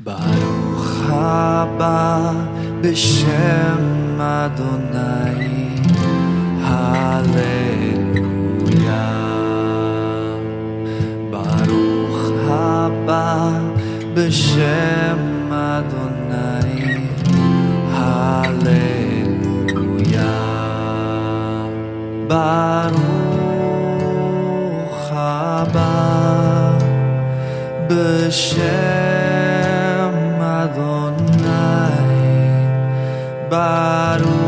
ברוך הבא בשם אדוני, הללויה. ברוך הבא בשם אדוני, הללויה. ברוך הבא בשם barulho.